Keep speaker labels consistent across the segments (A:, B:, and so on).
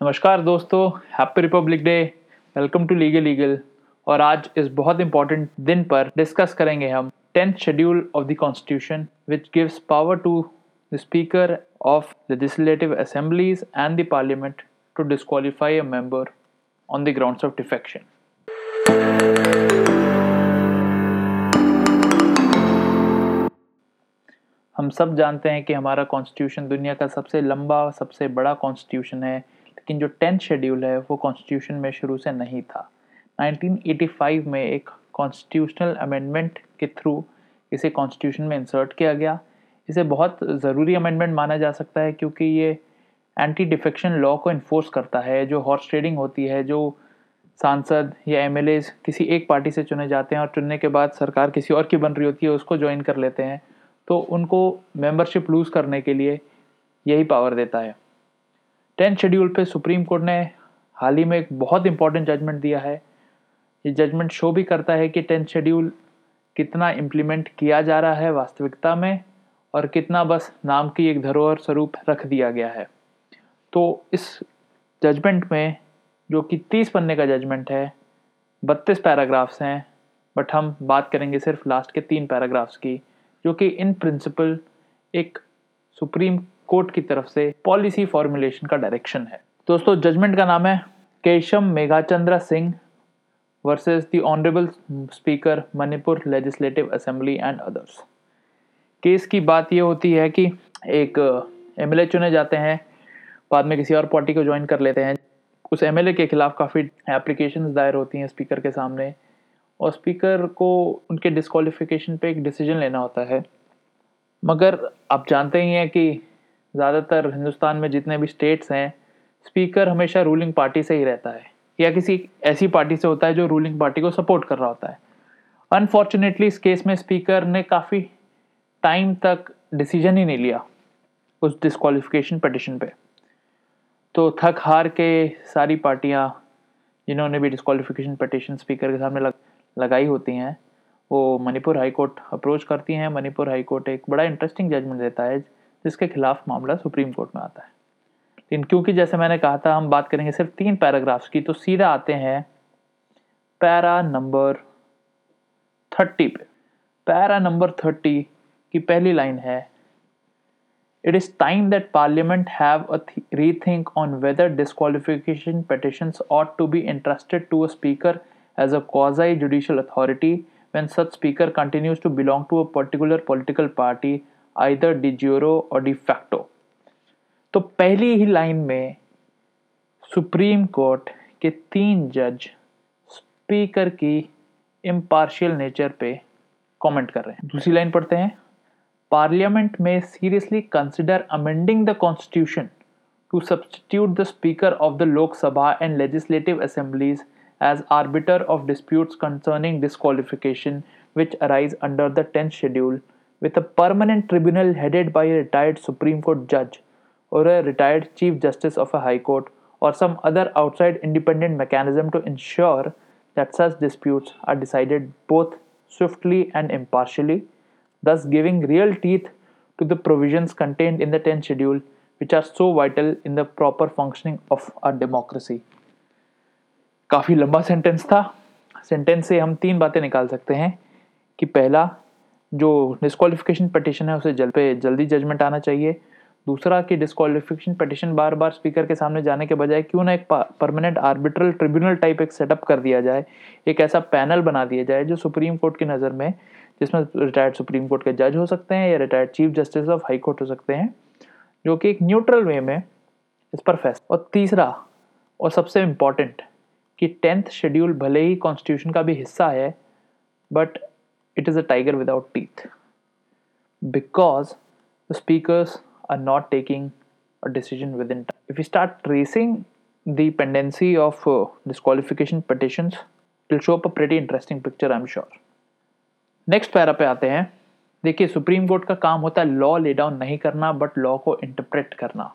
A: नमस्कार दोस्तों happy Republic Day welcome to legal legal और आज इस बहुत इंपॉर्टेंट दिन पर डिस्कस करेंगे हम tenth schedule of the constitution which gives power to the speaker of legislative assemblies and the parliament to disqualify a member on the grounds of defection हम सब जानते हैं कि हमारा कॉन्स्टिट्यूशन दुनिया का सबसे लंबा, सबसे बड़ा कॉन्स्टिट्यूशन है। लेकिन जो टेंथ शेड्यूल है, वो कॉन्स्टिट्यूशन में शुरू से नहीं था। 1985 में एक कॉन्स्टिट्यूशनल अमेंडमेंट के थ्रू इसे कॉन्स्टिट्यूशन में इंसर्ट किया गया। इसे बहुत ज़रूरी अमेंडमेंट माना जा सकता है क्योंकि ये एंटी डिफेक्शन लॉ को इन्फोर्स करता है। जो हॉर्स ट्रेडिंग होती है, जो सांसद या एम किसी एक पार्टी से चुने जाते हैं और चुनने के बाद सरकार किसी और की बन रही होती है, उसको ज्वाइन कर लेते हैं तो उनको मेंबरशिप लूज़ करने के लिए यही पावर देता है। टेंथ शेड्यूल पे सुप्रीम कोर्ट ने हाल ही में एक बहुत इंपॉर्टेंट जजमेंट दिया है। ये जजमेंट शो भी करता है कि टेंथ शेड्यूल कितना इम्प्लीमेंट किया जा रहा है वास्तविकता में और कितना बस नाम की एक धरोहर स्वरूप रख दिया गया है। तो इस जजमेंट में, जो कि तीस पन्ने का जजमेंट है, बत्तीस पैराग्राफ्स हैं बट हम बात करेंगे सिर्फ़ लास्ट के तीन पैराग्राफ्स की, जो कि इन प्रिंसिपल एक सुप्रीम कोर्ट की तरफ़ से पॉलिसी फॉर्मुलेशन का डायरेक्शन है। दोस्तों, जजमेंट का नाम है Keisham Meghachandra Singh versus the honourable speaker Manipur legislative assembly and others. Case की बात यह होती है कि एक एमएलए चुने जाते हैं, बाद में किसी और पार्टी को ज्वाइन कर लेते हैं। उस एमएलए के खिलाफ काफ़ी एप्लीकेशन दायर होती हैं स्पीकर के सामने, और स्पीकर को उनके डिस्कालिफिकेशन पे एक डिसीज़न लेना होता है। मगर आप जानते ही हैं कि ज़्यादातर हिंदुस्तान में जितने भी स्टेट्स हैं स्पीकर हमेशा रूलिंग पार्टी से ही रहता है। या किसी ऐसी पार्टी से होता है जो रूलिंग पार्टी को सपोर्ट कर रहा होता है। अनफॉर्चुनेटली इस केस में स्पीकर ने काफ़ी टाइम तक डिसीज़न ही नहीं लिया उस डिस्कालिफिकेशन पटिशन पे। तो थक हार के सारी पार्टियाँ जिन्होंने भी डिस्कालिफिकेशन पटिशन स्पीकर के सामने लग, लगाई होती हैं वो मणिपुर हाई कोर्ट अप्रोच करती हैं। मणिपुर हाई कोर्ट एक बड़ा इंटरेस्टिंग जजमेंट देता है। जिसके खिलाफ मामला सुप्रीम कोर्ट में आता है। लेकिन क्योंकि जैसे मैंने कहा था, हम बात करेंगे सिर्फ़ तीन पैराग्राफ्स की तो सीधा आते हैं पैरा नंबर थर्टी पे। पैरा नंबर थर्टी की पहली लाइन है it is time that parliament have a rethink on whether disqualification petition ought to be entrusted to a speaker as a quasi judicial authority when such speaker continues to belong to a particular political party either de jure or de facto तो पहली ही line में supreme court के तीन जज speaker की impartial nature पे comment कर रहे हैं। दूसरी लाइन पढ़ते हैं। पार्लियामेंट में seriously consider amending the constitution to substitute the speaker of the Lok Sabha and legislative assemblies as arbiter of disputes concerning disqualification which arise under the 10th schedule with a permanent tribunal headed by a retired Supreme Court judge or a retired Chief Justice of a High Court or some other outside independent mechanism to ensure that such disputes are decided both swiftly and impartially, thus giving real teeth to the provisions contained in the 10th schedule, which are so vital in the proper functioning of our democracy. काफ़ी लंबा sentence था sentence से हम तीन बातें निकाल सकते हैं कि पहला जो डिस्कालिफिकेशन पटिशन है, उसे जल पे जल्दी जजमेंट आना चाहिए। दूसरा कि डिस्कालिफिकेशन पटिशन बार बार स्पीकर के सामने जाने के बजाय क्यों ना एक परमानेंट आर्बिट्रल ट्रिब्यूनल टाइप एक सेटअप कर दिया जाए, एक ऐसा पैनल बना दिया जाए जो सुप्रीम कोर्ट की नज़र में, जिसमें रिटायर्ड सुप्रीम कोर्ट के जज हो सकते हैं या retired chief justice of High Court हो सकते हैं, जो कि एक न्यूट्रल वे में इस पर फैसला और तीसरा और सबसे इंपॉर्टेंट कि टेंथ शेड्यूल भले ही कॉन्स्टिट्यूशन का भी हिस्सा है but it is a tiger without teeth because the speakers are not taking a decision within time. If we start tracing the pendency of uh, disqualification petitions, it will show up a pretty interesting picture, I'm sure. Next para पे आते हैं देखिए supreme court का काम होता है law ले down नहीं करना बट लॉ को इंटरप्रेट करना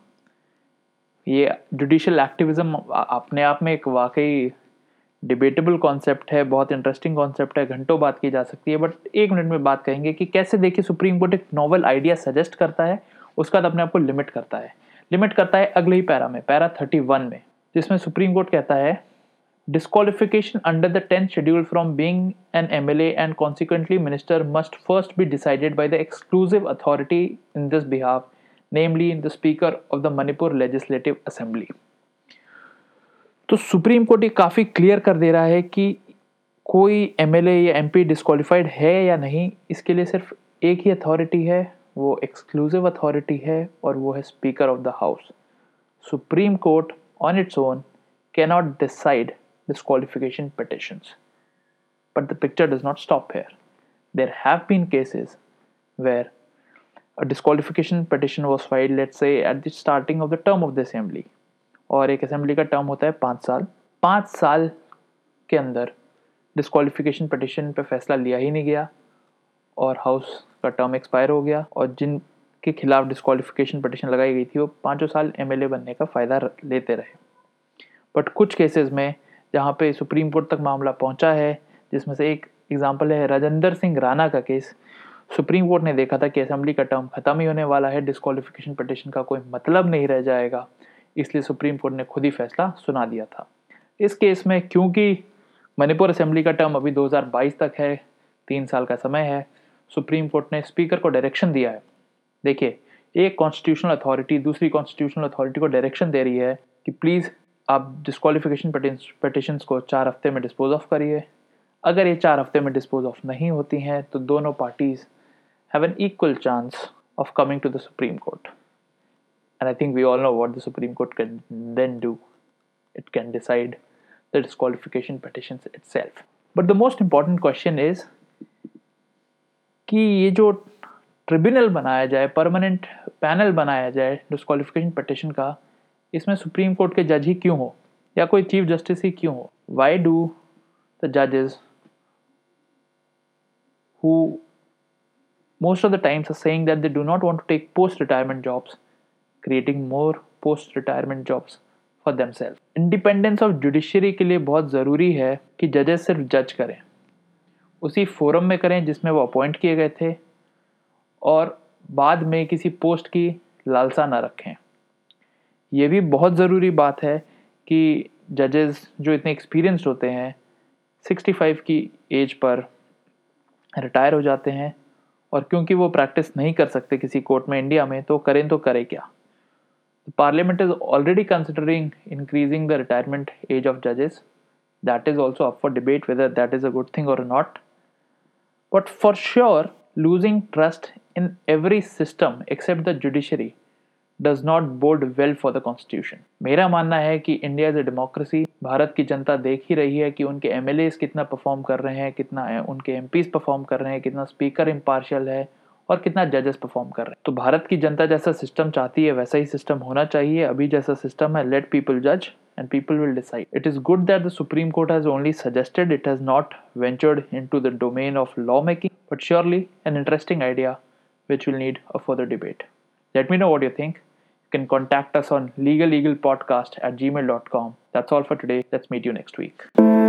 A: ये जुडिशियल एक्टिविज्म अपने आप में एक वाकई डिबेटेबल कॉन्सेप्ट है, बहुत इंटरेस्टिंग कॉन्सेप्ट है, घंटों बात की जा सकती है बट एक मिनट में बात कहेंगे कि कैसे देखिए सुप्रीम कोर्ट एक नॉवल आइडिया सजेस्ट करता है, उसका बाद अपने आप को लिमिट करता है। लिमिट करता है अगले ही पैरा में, पैरा थर्टी वन में, जिसमें सुप्रीम कोर्ट कहता है disqualification under the tenth schedule from being an M L and consequently minister must first be decided by the exclusive authority in this behalf namely in the speaker of the Manipur legislative assembly तो supreme court ये काफ़ी clear कर दे रहा है कि कोई MLA या MP disqualified है या नहीं, इसके लिए सिर्फ़ एक ही अथॉरिटी है, वो एक्सक्लूसिव अथॉरिटी है और वो है speaker of the house Supreme Court on its own cannot decide disqualification petitions but the picture does not stop here there have been cases where a petition was filed late say at the starting of the term of the assembly और एक assembly का term होता है पाँच साल। पाँच साल के अंदर डिस्कालिफिकेशन पटिशन पे फैसला लिया ही नहीं गया और हाउस का टर्म एक्सपायर हो गया और जिनके खिलाफ डिस्कालिफिकेशन पटिशन लगाई गई थी, वो पाँचों साल एमएलए बनने का फ़ायदा लेते रहे। बट कुछ केसेस में जहाँ पे सुप्रीम कोर्ट तक मामला पहुँचा है, जिसमें से एक एग्ज़ाम्पल है राजेंद्र सिंह राणा का केस सुप्रीम कोर्ट ने देखा था कि असेंबली का टर्म खत्म ही होने वाला है डिस्कालिफिकेशन पटिशन का कोई मतलब नहीं रह जाएगा। इसलिए सुप्रीम कोर्ट ने खुद ही फैसला सुना दिया था। इस केस में क्योंकि मणिपुर असेंबली का टर्म अभी 2022 तक है, तीन साल का समय है, सुप्रीम कोर्ट ने स्पीकर को डायरेक्शन दिया है। देखिए, एक कॉन्स्टिट्यूशनल अथॉरिटी दूसरी कॉन्स्टिट्यूशनल अथॉरिटी को डायरेक्शन दे रही है कि प्लीज़ आप डिस्कालिफिकेशन पटिशन को चार हफ़्ते में डिस्पोज ऑफ़ करिए। अगर ये चार हफ़्ते में डिस्पोज ऑफ़ नहीं होती हैं तो दोनों parties have an equal chance of coming to the Supreme Court. And I think we all know what the Supreme Court can then do. It can decide the disqualification petitions itself. But the most important question is कि ये जो tribunal बनाया जाए permanent panel बनाया जाए disqualification petition का इसमें supreme court के जज ही क्यों हो या कोई चीफ जस्टिस ही क्यों हो वाई डू द जजेस who most of the times are saying that they do not want to take post retirement jobs, creating more post retirement jobs for themselves. Independence of judiciary के लिए बहुत ज़रूरी है कि जजेस सिर्फ़ जज करें। उसी फोरम में करें जिसमें वो अपॉइंट किए गए थे और बाद में किसी पोस्ट की लालसा ना रखें। यह भी बहुत ज़रूरी बात है कि जजेस जो इतने एक्सपीरियंसड होते हैं 65 की एज पर रिटायर हो जाते हैं और क्योंकि वो प्रैक्टिस नहीं कर सकते किसी कोर्ट में इंडिया में तो करें तो करें क्या? Parliament is already considering increasing the retirement age of जजेस that is also up for debate whether that is a good thing or not but for sure losing trust in every system except the judiciary does not bode well for the constitution मेरा मानना है कि India is a democracy Bharat की जनता देख ही रही है कि उनके एम कितना परफॉर्म कर रहे हैं, कितना, उनके एम परफॉर्म कर रहे हैं, कितना स्पीकर इम्पार्शियल है। और कितना जजेस परफॉर्म कर रहे हैं। तो भारत की जनता जैसा सिस्टम चाहती है, वैसा ही सिस्टम होना चाहिए। अभी जैसा सिस्टम है लेट पीपल जज and people will decide it is good that the Supreme Court has only suggested it has not ventured into the domain of law making but surely an interesting idea which will need a further debate let me know what you think can contact us on legal legal podcast at Gmail dot com that's all for today let's meet you next week.